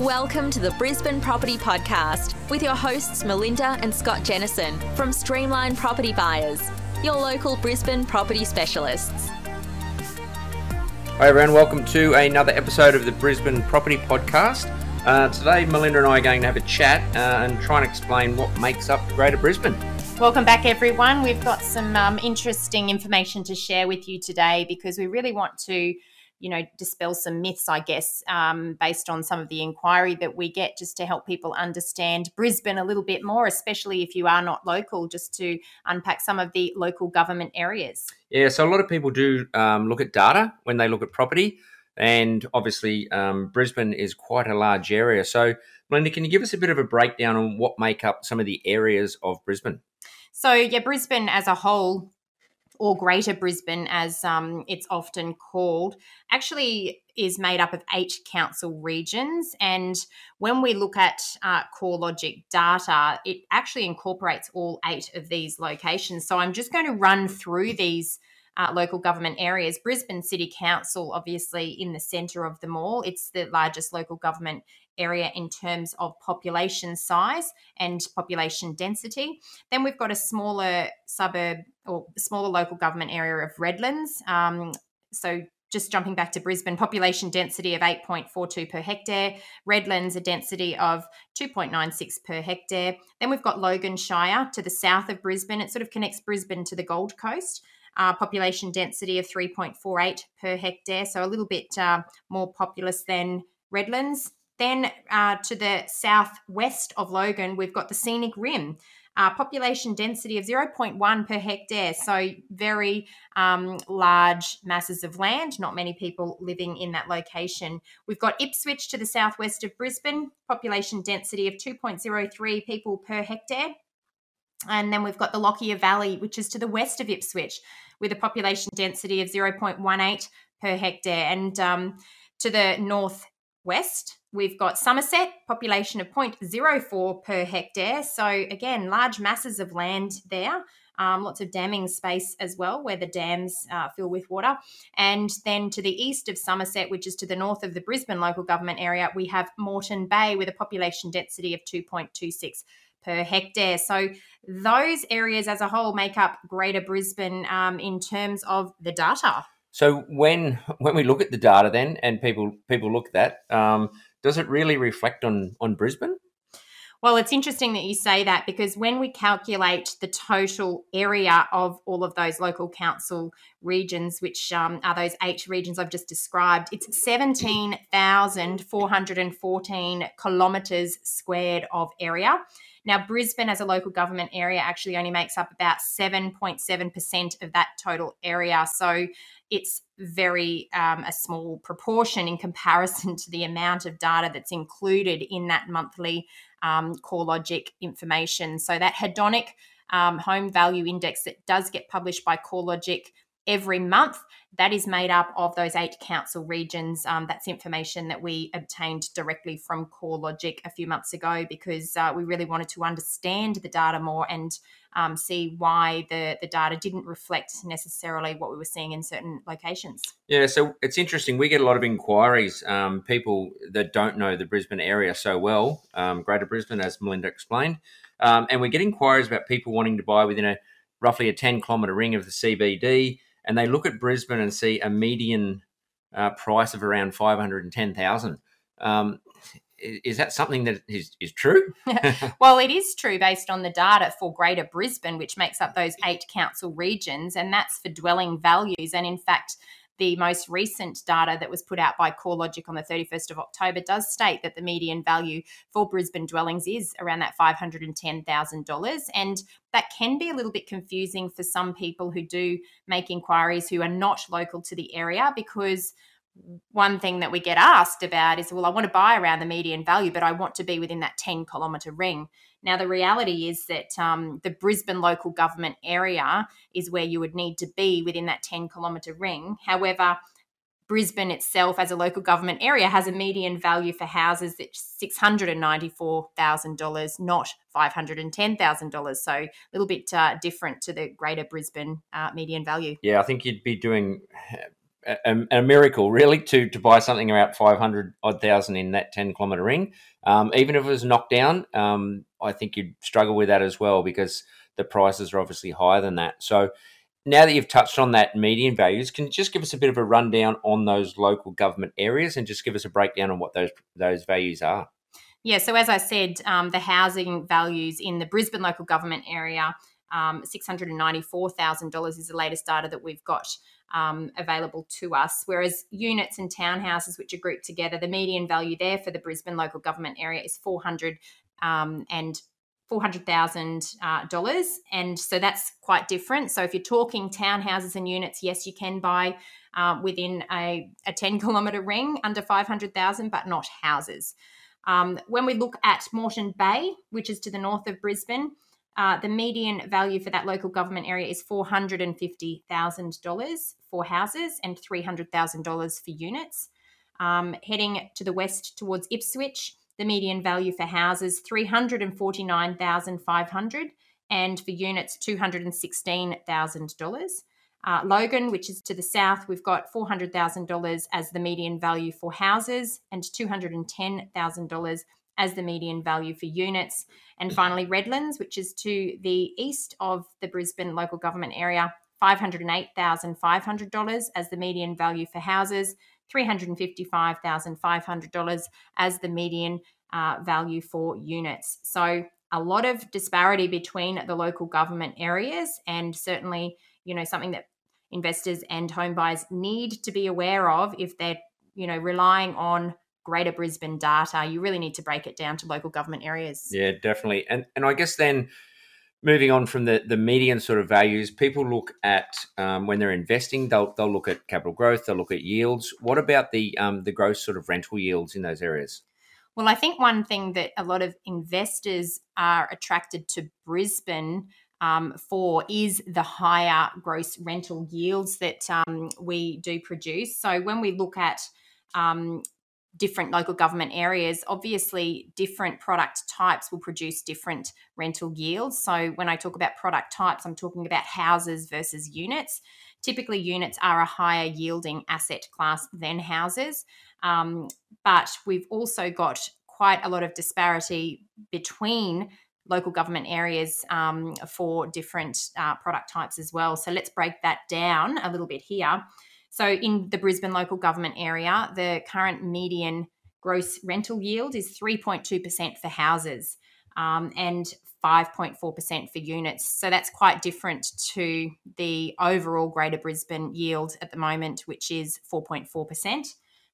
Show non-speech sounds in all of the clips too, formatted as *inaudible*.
Welcome to the Brisbane Property Podcast with your hosts Melinda and Scott Jennison from Streamline Property Buyers, your local Brisbane property specialists. Hi everyone, welcome to another episode of the Brisbane Property Podcast. Uh, today, Melinda and I are going to have a chat uh, and try and explain what makes up Greater Brisbane. Welcome back, everyone. We've got some um, interesting information to share with you today because we really want to you know, dispel some myths, I guess, um, based on some of the inquiry that we get, just to help people understand Brisbane a little bit more, especially if you are not local, just to unpack some of the local government areas. Yeah, so a lot of people do um, look at data when they look at property, and obviously um, Brisbane is quite a large area. So, Melinda, can you give us a bit of a breakdown on what make up some of the areas of Brisbane? So, yeah, Brisbane as a whole or Greater Brisbane, as um, it's often called, actually is made up of eight council regions. And when we look at uh, CoreLogic data, it actually incorporates all eight of these locations. So I'm just going to run through these. Uh, local government areas. Brisbane City Council, obviously, in the centre of them all. It's the largest local government area in terms of population size and population density. Then we've got a smaller suburb or smaller local government area of Redlands. Um, so just jumping back to Brisbane, population density of 8.42 per hectare, Redlands a density of 2.96 per hectare. Then we've got Logan Shire to the south of Brisbane. It sort of connects Brisbane to the Gold Coast. Uh, population density of 3.48 per hectare, so a little bit uh, more populous than Redlands. Then uh, to the southwest of Logan, we've got the Scenic Rim. Uh, population density of 0.1 per hectare, so very um, large masses of land, not many people living in that location. We've got Ipswich to the southwest of Brisbane, population density of 2.03 people per hectare. And then we've got the Lockyer Valley, which is to the west of Ipswich, with a population density of 0.18 per hectare. And um, to the northwest, We've got Somerset, population of 0.04 per hectare. So, again, large masses of land there. Um, lots of damming space as well, where the dams uh, fill with water. And then to the east of Somerset, which is to the north of the Brisbane local government area, we have Moreton Bay with a population density of 2.26 per hectare. So those areas as a whole make up Greater Brisbane um, in terms of the data. So when *laughs* when we look at the data, then and people people look at that, um, does it really reflect on on Brisbane? Well, it's interesting that you say that because when we calculate the total area of all of those local council regions, which um, are those eight regions I've just described, it's 17,414 kilometres squared of area. Now, Brisbane as a local government area actually only makes up about 7.7% of that total area. So it's very um, a small proportion in comparison to the amount of data that's included in that monthly um, CoreLogic information. So that hedonic um, home value index that does get published by CoreLogic every month. That is made up of those eight council regions. Um, that's information that we obtained directly from CoreLogic a few months ago because uh, we really wanted to understand the data more and um, see why the, the data didn't reflect necessarily what we were seeing in certain locations. Yeah, so it's interesting. We get a lot of inquiries, um, people that don't know the Brisbane area so well, um, Greater Brisbane, as Melinda explained. Um, and we get inquiries about people wanting to buy within a roughly a 10 kilometre ring of the CBD and they look at Brisbane and see a median uh, price of around five hundred and ten thousand. Um, is that something that is, is true? *laughs* well, it is true based on the data for Greater Brisbane, which makes up those eight council regions, and that's for dwelling values. And in fact, the most recent data that was put out by CoreLogic on the 31st of October does state that the median value for Brisbane dwellings is around that $510,000. And that can be a little bit confusing for some people who do make inquiries who are not local to the area because one thing that we get asked about is well i want to buy around the median value but i want to be within that 10 kilometre ring now the reality is that um, the brisbane local government area is where you would need to be within that 10 kilometre ring. However brisbane itself as a local government area has a median value for houses that's $694000 not $510000 so a little bit uh, different to the greater brisbane uh, median value. Yeah i think you'd be doing a, a, miracle, really, to to buy something about five hundred odd thousand in that ten kilometre ring. Um, even if it was knocked down, um, I think you'd struggle with that as well because the prices are obviously higher than that. So now that you've touched on that median values, can you just give us a bit of a rundown on those local government areas and just give us a breakdown on what those those values are? Yeah, so as I said, um, the housing values in the Brisbane local government area, um, $694,000 is the latest data that we've got um, available to us. Whereas units and townhouses, which are grouped together, the median value there for the Brisbane local government area is 400 um, and 400,000 uh, dollars, and so that's quite different. So if you're talking townhouses and units, yes, you can buy uh, within a, a 10 *laughs* kilometre ring under 500,000, but not houses. Um, when we look at Moreton Bay, which is to the north of Brisbane, uh, the median value for that local government area is $450,000 for houses and $300,000 for units. Um, heading to the west towards Ipswich, the median value for houses 349,500 and for units $216,000. Uh, Logan, which is to the south, we've got $400,000 as the median value for houses and $210,000 as the median value for units. And finally, Redlands, which is to the east of the Brisbane local government area, $508,500 as the median value for houses, $355,500 as the median uh, value for units. So a lot of disparity between the local government areas and certainly, you know, something that investors and home buyers need to be aware of if they're, you know, relying on greater Brisbane data. You really need to break it down to local government areas. Yeah, definitely. And and I guess then moving on from the, the median sort of values, people look at um, when they're investing, they'll, they'll look at capital growth, they'll look at yields. What about the um, the gross sort of rental yields in those areas? Well, I think one thing that a lot of investors are attracted to Brisbane um, for is the higher gross rental yields that um, we do produce. So when we look at um, different local government areas, obviously different product types will produce different rental yields. So when I talk about product types, I'm talking about houses versus units. Typically, units are a higher yielding asset class than houses, um, but we've also got quite a lot of disparity between local government areas um, for different uh, product types as well. So let's break that down a little bit here. So, in the Brisbane local government area, the current median gross rental yield is 3.2% for houses um, and 5.4% for units. So, that's quite different to the overall Greater Brisbane yield at the moment, which is 4.4%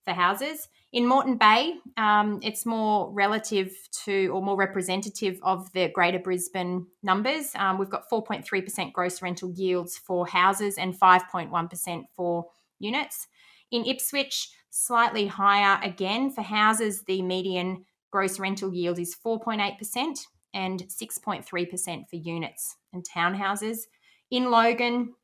for houses. In Moreton Bay, um, it's more relative to or more representative of the Greater Brisbane numbers. Um, we've got 4.3% gross rental yields for houses and 5.1% for units. In Ipswich, slightly higher again for houses, the median gross rental yield is 4.8% and 6.3% for units and townhouses. In Logan,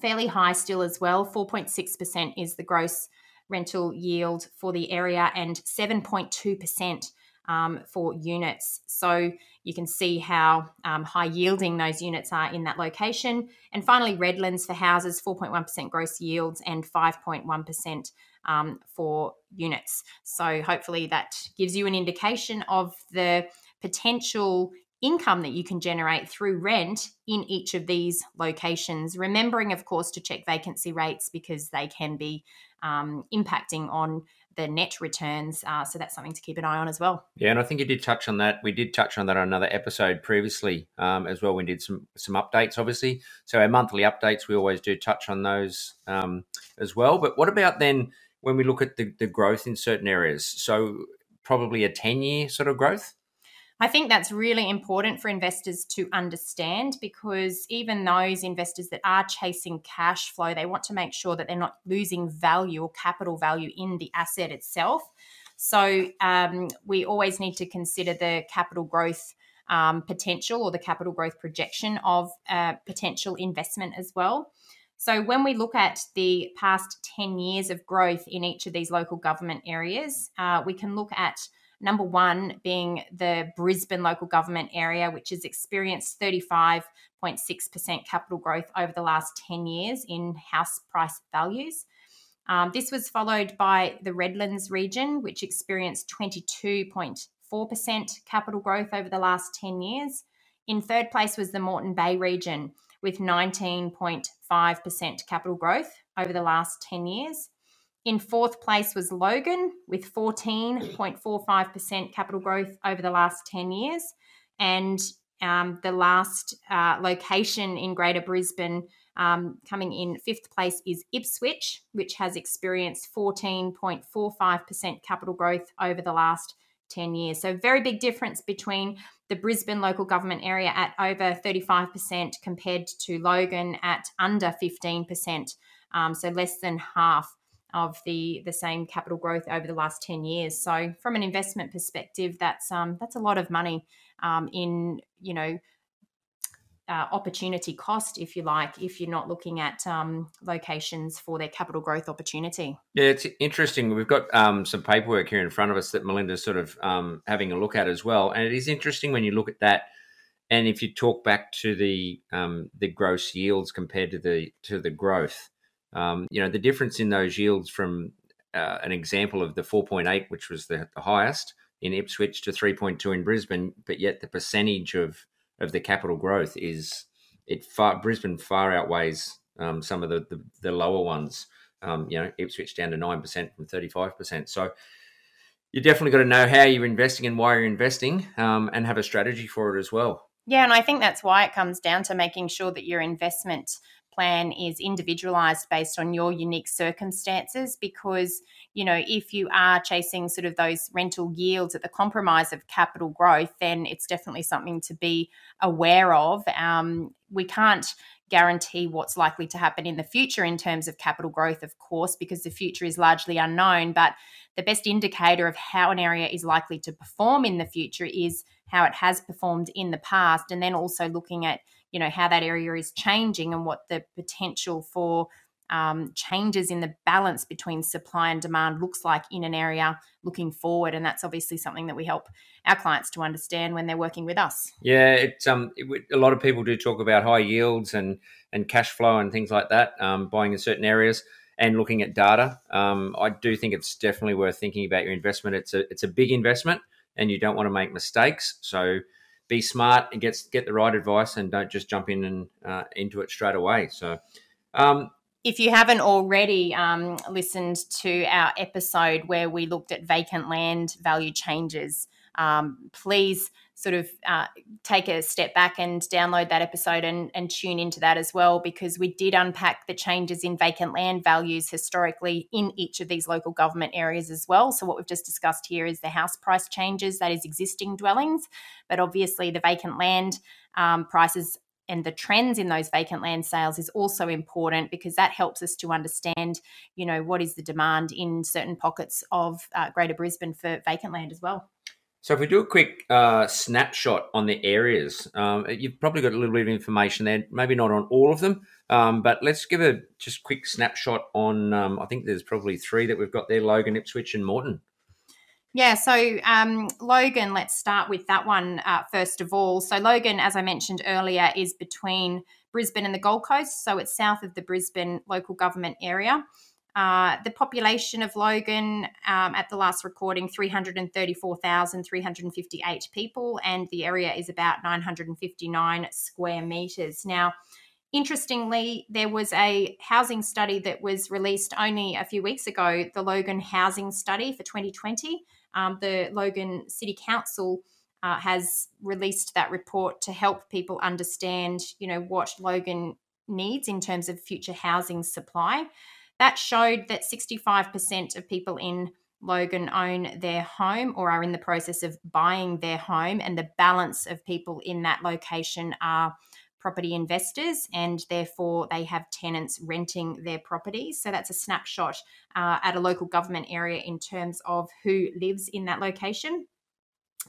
fairly high still as well, 4.6% is the gross rental yield for the area and 7.2% um, for units. So you can see how um, high yielding those units are in that location. And finally, Redlands for houses, 4.1% gross yields and 5.1% um, for units. So hopefully that gives you an indication of the potential income that you can generate through rent in each of these locations. Remembering, of course, to check vacancy rates because they can be um, impacting on the net returns. Uh, so that's something to keep an eye on as well. Yeah, and I think you did touch on that. We did touch on that on another episode previously um, as well. We did some some updates, obviously. So our monthly updates, we always do touch on those um, as well. But what about then when we look at the, the growth in certain areas? So probably a ten year sort of growth. I think that's really important for investors to understand because even those investors that are chasing cash flow, they want to make sure that they're not losing value or capital value in the asset itself. So um, we always need to consider the capital growth um, potential or the capital growth projection of uh, potential investment as well. So, when we look at the past 10 years of growth in each of these local government areas, uh, we can look at Number one being the Brisbane local government area, which has experienced 35.6% capital growth over the last 10 years in house price values. Um, this was followed by the Redlands region, which experienced 22.4% capital growth over the last 10 years. In third place was the Moreton Bay region with 19.5% capital growth over the last 10 years. In fourth place was Logan with 14.45% capital growth over the last 10 years. And um, the last uh, location in Greater Brisbane um, coming in fifth place is Ipswich, which has experienced 14.45% capital growth over the last 10 years. So, very big difference between the Brisbane local government area at over 35% compared to Logan at under 15%. Um, so, less than half of the the same capital growth over the last 10 years. So from an investment perspective, that's um, that's a lot of money um, in you know uh, opportunity cost, if you like, if you're not looking at um, locations for their capital growth opportunity. Yeah, it's interesting. We've got um, some paperwork here in front of us that Melinda's sort of um, having a look at as well, and it is interesting when you look at that. And if you talk back to the um, the gross yields compared to the to the growth, um, you know, the difference in those yields from uh, an example of the 4.8, which was the, the highest in Ipswich, to 3.2 in Brisbane, but yet the percentage of of the capital growth is it far Brisbane far outweighs um, some of the, the, the lower ones. Um, you know, Ipswich down to nine percent from thirty five percent. So you definitely got to know how you're investing and why you're investing, um, and have a strategy for it as well. Yeah, and I think that's why it comes down to making sure that your investment plan is individualized based on your unique circumstances because you know if you are chasing sort of those rental yields at the compromise of capital growth then it's definitely something to be aware of. Um, we can't guarantee what's likely to happen in the future in terms of capital growth of course because the future is largely unknown but the best indicator of how an area is likely to perform in the future is how it has performed in the past and then also looking at you know how that area is changing and what the potential for um, changes in the balance between supply and demand looks like in an area looking forward. And that's obviously something that we help our clients to understand when they're working with us. Yeah it's um it, a lot of people do talk about high yields and and cash flow and things like that um, buying in certain areas and looking at data. Um, i do think it's definitely worth thinking about your investment. It's a it's a big investment and you don't want to make mistakes. So be smart and get get the right advice and don't just jump in and uh, into it straight away. So. Um, if you haven't already um, listened to our episode where we looked at vacant land value changes, um, please sort of uh, take a step back and download that episode and, and tune into that as well, because we did unpack the changes in vacant land values historically in each of these local government areas as well. So, what we've just discussed here is the house price changes, that is existing dwellings, but obviously the vacant land um, prices and the trends in those vacant land sales is also important because that helps us to understand, you know, what is the demand in certain pockets of uh, Greater Brisbane for vacant land as well. So if we do a quick uh, snapshot on the areas, um, you've probably got a little bit of information there. Maybe not on all of them, um, but let's give a just quick snapshot on. Um, I think there's probably three that we've got there: Logan, Ipswich, and Moreton. Yeah, so um, Logan, let's start with that one uh, first of all. So Logan, as I mentioned earlier, is between Brisbane and the Gold Coast, so it's south of the Brisbane local government area. Uh, the population of Logan um, at the last recording 334,358 people, and the area is about 959 square meters. Now, interestingly, there was a housing study that was released only a few weeks ago, the Logan Housing Study for 2020. Um, the Logan City Council uh, has released that report to help people understand, you know, what Logan needs in terms of future housing supply. That showed that 65% of people in Logan own their home or are in the process of buying their home, and the balance of people in that location are property investors, and therefore they have tenants renting their properties. So that's a snapshot uh, at a local government area in terms of who lives in that location.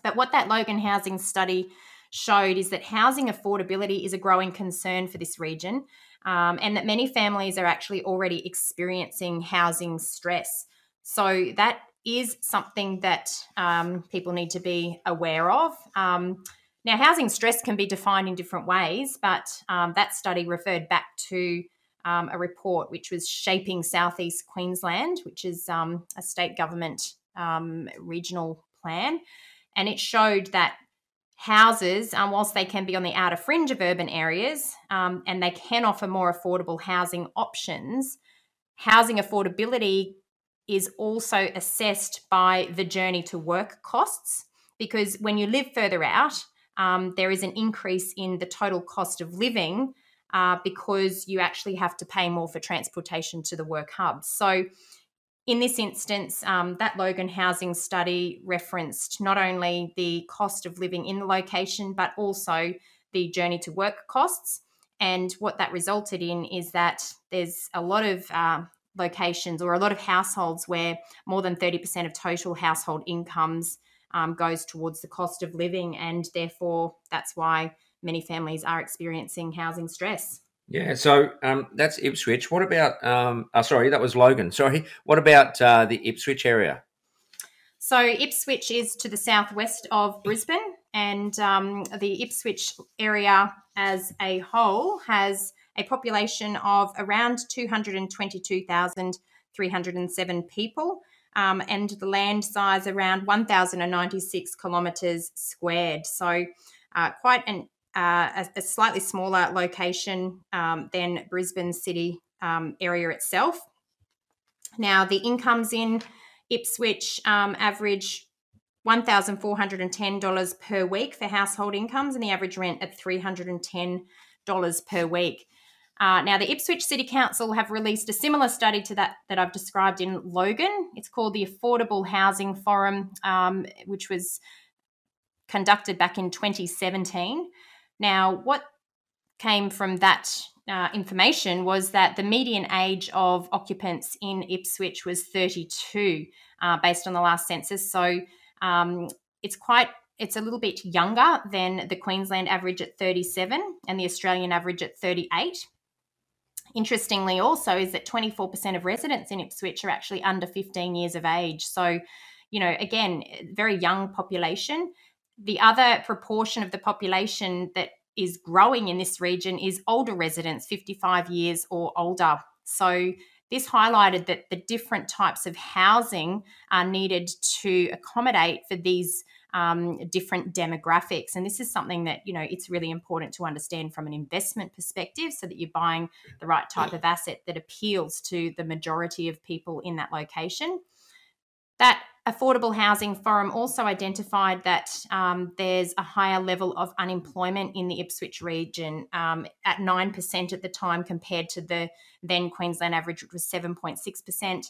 But what that Logan housing study showed is that housing affordability is a growing concern for this region um, and that many families are actually already experiencing housing stress. So that is something that um, people need to be aware of. Um, now, housing stress can be defined in different ways, but um, that study referred back to um, a report which was shaping southeast Queensland, which is um, a state government regional plan, and it showed that houses, um, whilst they can be on the outer fringe of urban areas um, and they can offer more affordable housing options, housing affordability is also assessed by the journey to work costs because when you live further out, um, there is an increase in the total cost of living uh, because you actually have to pay more for transportation to the work hubs. So, in this instance, um, that Logan housing study referenced not only the cost of living in the location, but also the journey to work costs. And what that resulted in is that there's a lot of uh, locations or a lot of households where more than 30% of total household incomes um, goes towards the cost of living. And therefore, that's why many families are experiencing housing stress. Yeah, so um, that's Ipswich. What about? Um, oh, sorry, that was Logan. Sorry. What about uh, the Ipswich area? So Ipswich is to the southwest of Brisbane, and um, the Ipswich area as a whole has a population of around 222,307 people, um, and the land size around 1,096 kilometres squared. So, uh, quite an uh, a, a, slightly smaller location um, than Brisbane city um, area itself. Now, the incomes in Ipswich um, average $1,410 per week for household incomes, and the average rent at $310 per week. Uh, now, the Ipswich City Council have released a similar study to that that I've described in Logan. It's called the Affordable Housing Forum, um, which was conducted back in 2017. Now, what came from that uh, information was that the median age of occupants in Ipswich was 32, uh, based on the last census. So um, it's quite it's a little bit younger than the Queensland average at 37 and the Australian average at 38. Interestingly, also, is that 24% of residents in Ipswich are actually under 15 years of age. So, you know, again, very young population. The other proportion of the population that is growing in this region is older residents, 55 years or older. So, this highlighted that the different types of housing are needed to accommodate for these um, different demographics. And this is something that, you know, it's really important to understand from an investment perspective so that you're buying the right type of asset that appeals to the majority of people in that location. That Affordable Housing Forum also identified that um, there's a higher level of unemployment in the Ipswich region um, at 9% at the time compared to the then Queensland average, which was 7.6%.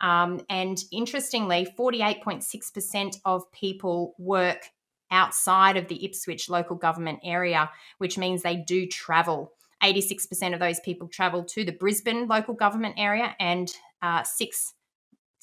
Um, and interestingly, 48.6% of people work outside of the Ipswich local government area, which means they do travel. 86% of those people travel to the Brisbane local government area, and uh, six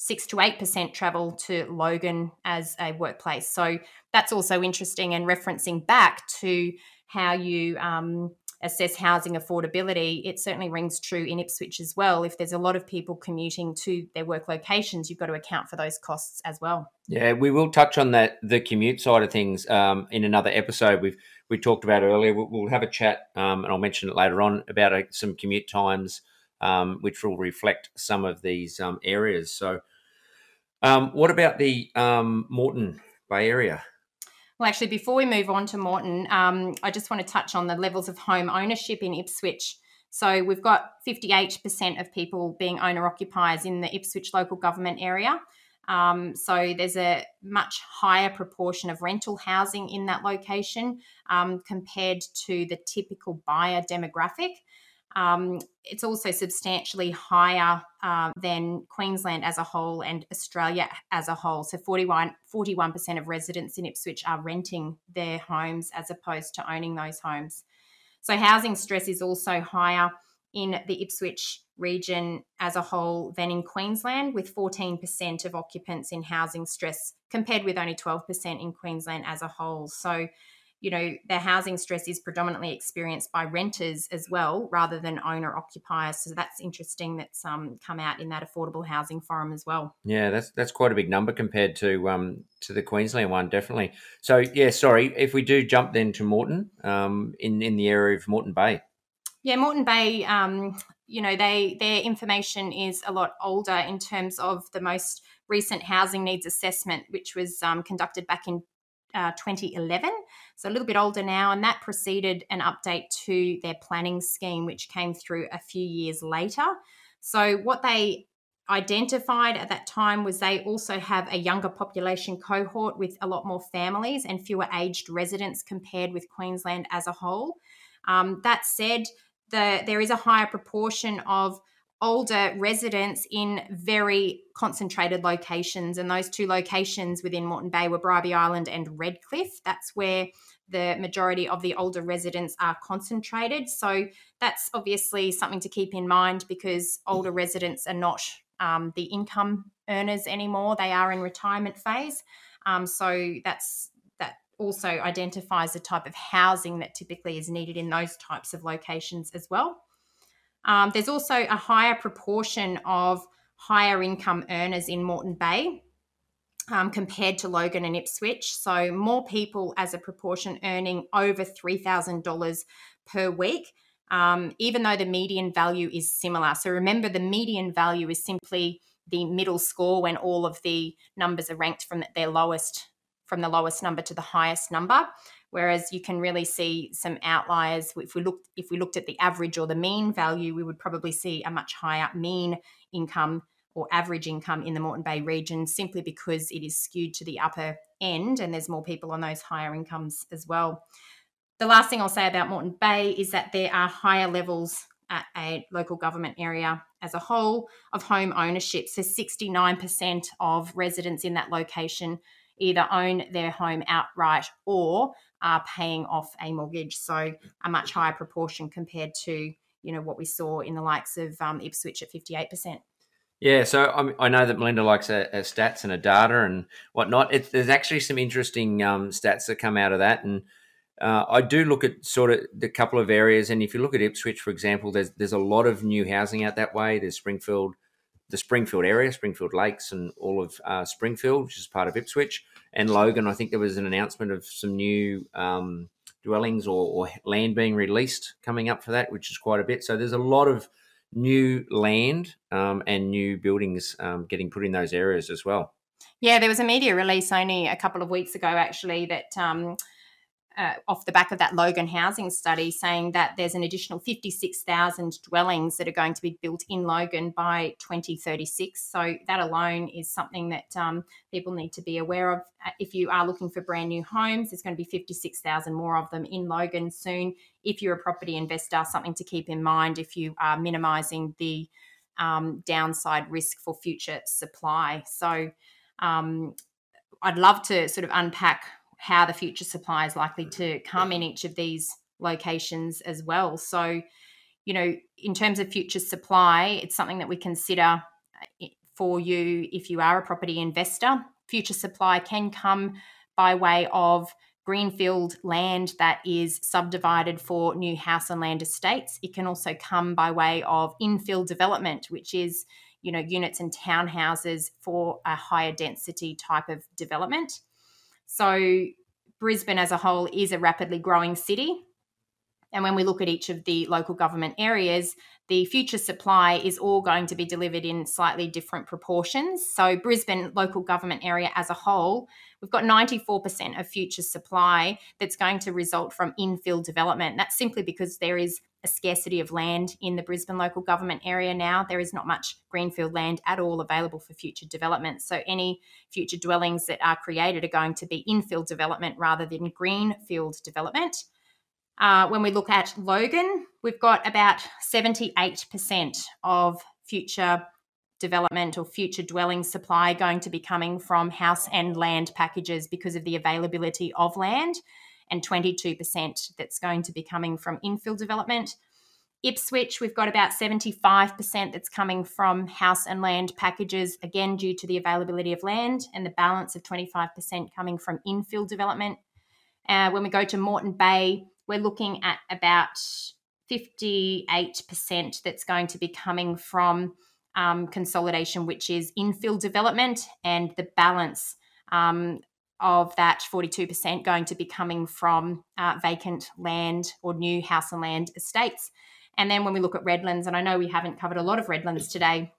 six to eight percent travel to Logan as a workplace. So that's also interesting and referencing back to how you um, assess housing affordability, it certainly rings true in Ipswich as well. If there's a lot of people commuting to their work locations, you've got to account for those costs as well. Yeah, we will touch on that the commute side of things um, in another episode. We've we talked about earlier. We'll, we'll have a chat, um, and I'll mention it later on about uh, some commute times, um, which will reflect some of these um, areas. So, um, what about the um, Moreton Bay area? Well, actually, before we move on to Moreton, um, I just want to touch on the levels of home ownership in Ipswich. So we've got 58% of people being owner occupiers in the Ipswich local government area. Um, so there's a much higher proportion of rental housing in that location um, compared to the typical buyer demographic. Um, it's also substantially higher uh, than Queensland as a whole and Australia as a whole. So 41, 41% of residents in Ipswich are renting their homes as opposed to owning those homes. So housing stress is also higher in the Ipswich region as a whole than in Queensland, with 14% of occupants in housing stress compared with only 12% in Queensland as a whole. So you know, their housing stress is predominantly experienced by renters as well, rather than owner occupiers. So that's interesting. That's um, come out in that affordable housing forum as well. Yeah, that's that's quite a big number compared to um, to the Queensland one, definitely. So yeah, sorry if we do jump then to Moreton um, in in the area of Moreton Bay. Yeah, Moreton Bay um, you know they their information is a lot older in terms of the most recent housing needs assessment, which was um, conducted back in uh, 2011, so a little bit older now, and that preceded an update to their planning scheme, which came through a few years later. So, what they identified at that time was they also have a younger population cohort with a lot more families and fewer aged residents compared with Queensland as a whole. Um, that said, the, there is a higher proportion of older residents in very concentrated locations. And those two locations within Moreton Bay were Bribie Island and Redcliffe. That's where the majority of the older residents are concentrated. So that's obviously something to keep in mind because older residents are not um, the income earners anymore. They are in retirement phase. Um, so that's that also identifies the type of housing that typically is needed in those types of locations as well. Um, there's also a higher proportion of higher income earners in Moreton Bay um, compared to Logan and Ipswich. So, more people as a proportion earning over $3,000 per week, um, even though the median value is similar. So, remember, the median value is simply the middle score when all of the numbers are ranked from their lowest from the lowest number to the highest number whereas you can really see some outliers if we looked if we looked at the average or the mean value we would probably see a much higher mean income or average income in the Moreton Bay region simply because it is skewed to the upper end and there's more people on those higher incomes as well. The last thing I'll say about Moreton Bay is that there are higher levels at a local government area as a whole of home ownership. So 69% of residents in that location either own their home outright or are paying off a mortgage. So a much higher proportion compared to you know what we saw in the likes of um, Ipswich at fifty eight percent. Yeah, so I'm, i know that Melinda likes a stats and a data and whatnot. It, there's actually some interesting um, stats that come out of that, and uh, I do look at sort of the couple of areas. And if you look at Ipswich, for example, there's there's a lot of new housing out that way. There's Springfield, the Springfield area, Springfield Lakes, and all of uh, Springfield, which is part of Ipswich and Logan. I think there was an announcement of some new um, dwellings or, or, land being released coming up for that, which is quite a bit. So there's a lot of new land um, and new buildings um, getting put in those areas as well. Yeah, there was a media release only a couple of weeks ago, actually, that um, uh, off the back of that Logan housing study saying that there's an additional 56,000 dwellings that are going to be built in Logan by 2036. So that alone is something that um, people need to be aware of. Uh, if you are looking for brand new homes, there's going to be 56,000 more of them in Logan soon. If you're a property investor, something to keep in mind if you are minimising the um, downside risk for future supply. So um, I'd love to sort of unpack how the future supply is likely to come in each of these locations as well. So, you know, in terms of future supply, it's something that we consider uh, for you if you are a property investor. Future supply can come by way of greenfield land that is subdivided for new house and land estates. It can also come by way of infill development, which is you know units and townhouses for a higher density type of development. So, Brisbane as a whole is a rapidly growing city. And when we look at each of the local government areas, the future supply is all going to be delivered in slightly different proportions. So, Brisbane local government area as a whole, we've got 94% of future supply that's going to result from infill development. That's simply because there is a scarcity of land in the Brisbane local government area now. There is not much greenfield land at all available for future development. So, any future dwellings that are created are going to be infill development rather than greenfield development. Uh, when we look at Logan, we've got about 78% of future development or future dwelling supply going to be coming from house and land packages because of the availability of land and 22% that's going to be coming from infill development. Ipswich, we've got about 75% that's coming from house and land packages, again, due to the availability of land, and the balance of 25% coming from infill development. Uh, when we go to Moreton Bay, we're looking at about 58% that's going to be coming from um, consolidation, which is infill development, and the balance um, of that 42% going to be coming from uh, vacant land or new house and land estates. And then when we look at Redlands, and I know we haven't covered a lot of Redlands today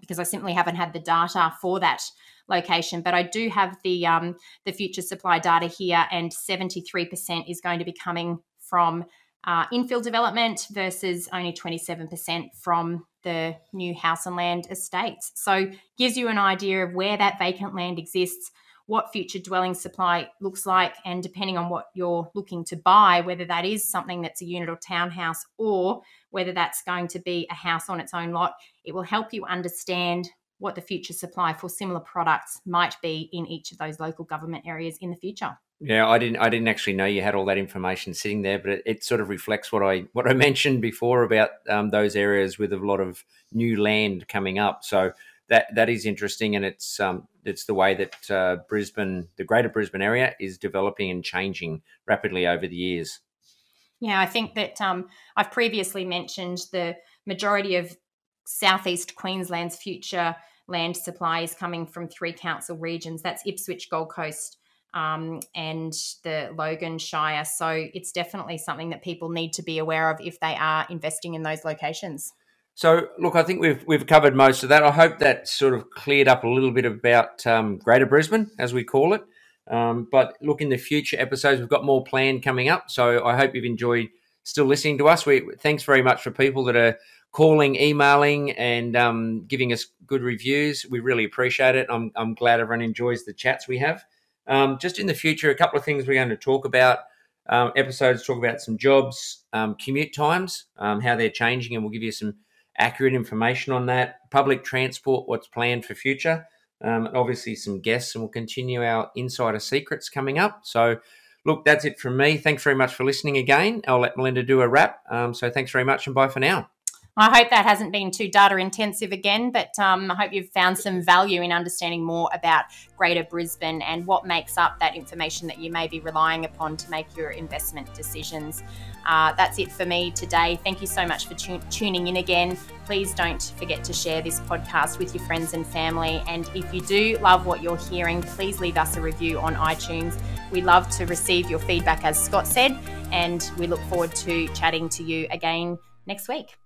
because I simply haven't had the data for that location, but I do have the um, the future supply data here, and 73% is going to be coming from uh, infill development versus only 27% from the new house and land estates. So gives you an idea of where that vacant land exists, what future dwelling supply looks like, and depending on what you're looking to buy, whether that is something that's a unit or townhouse or whether that's going to be a house on its own lot, it will help you understand what the future supply for similar products might be in each of those local government areas in the future. Yeah, I didn't. I didn't actually know you had all that information sitting there, but it, it sort of reflects what I what I *laughs* mentioned before about um, those areas with a lot of new land coming up. So that that is interesting, and it's um, it's the way that uh, Brisbane, the Greater Brisbane area, is developing and changing rapidly over the years. Yeah, I think that um, I've previously mentioned the majority of southeast Queensland's future land supply is coming from three council regions. That's Ipswich, Gold Coast, um, and the Logan Shire. So it's definitely something that people need to be aware of if they are investing in those locations. So, look, I think we've we've covered most of that. I hope that sort of cleared up a little bit about um, Greater Brisbane, as we call it. Um, but look, in the future episodes, we've got more planned coming up. So I hope you've enjoyed still listening to us. We thanks very much for people that are calling, emailing, and um, giving us good reviews. We really appreciate it. I'm I'm glad everyone enjoys the chats we have. Um, just in the future, a couple of things we're going to talk about. Um, episodes talk about some jobs, um, commute times, um, how they're changing, and we'll give you some accurate information on that. Public transport, what's planned for future, um, and obviously some guests, and we'll continue our insider secrets coming up. So, look, that's it from me. Thanks very much for listening again. I'll let Melinda do a wrap. Um, so, thanks very much, and bye for now. I hope that hasn't been too data intensive again, but um, I hope you've found some value in understanding more about Greater Brisbane and what makes up that information that you may be relying upon to make your investment decisions. Uh, that's it for me today. Thank you so much for tu- tuning in again. Please don't forget to share this podcast with your friends and family. And if you do love what you're hearing, please leave us a review on iTunes. We love to receive your feedback, as Scott said, and we look forward to chatting to you again next week.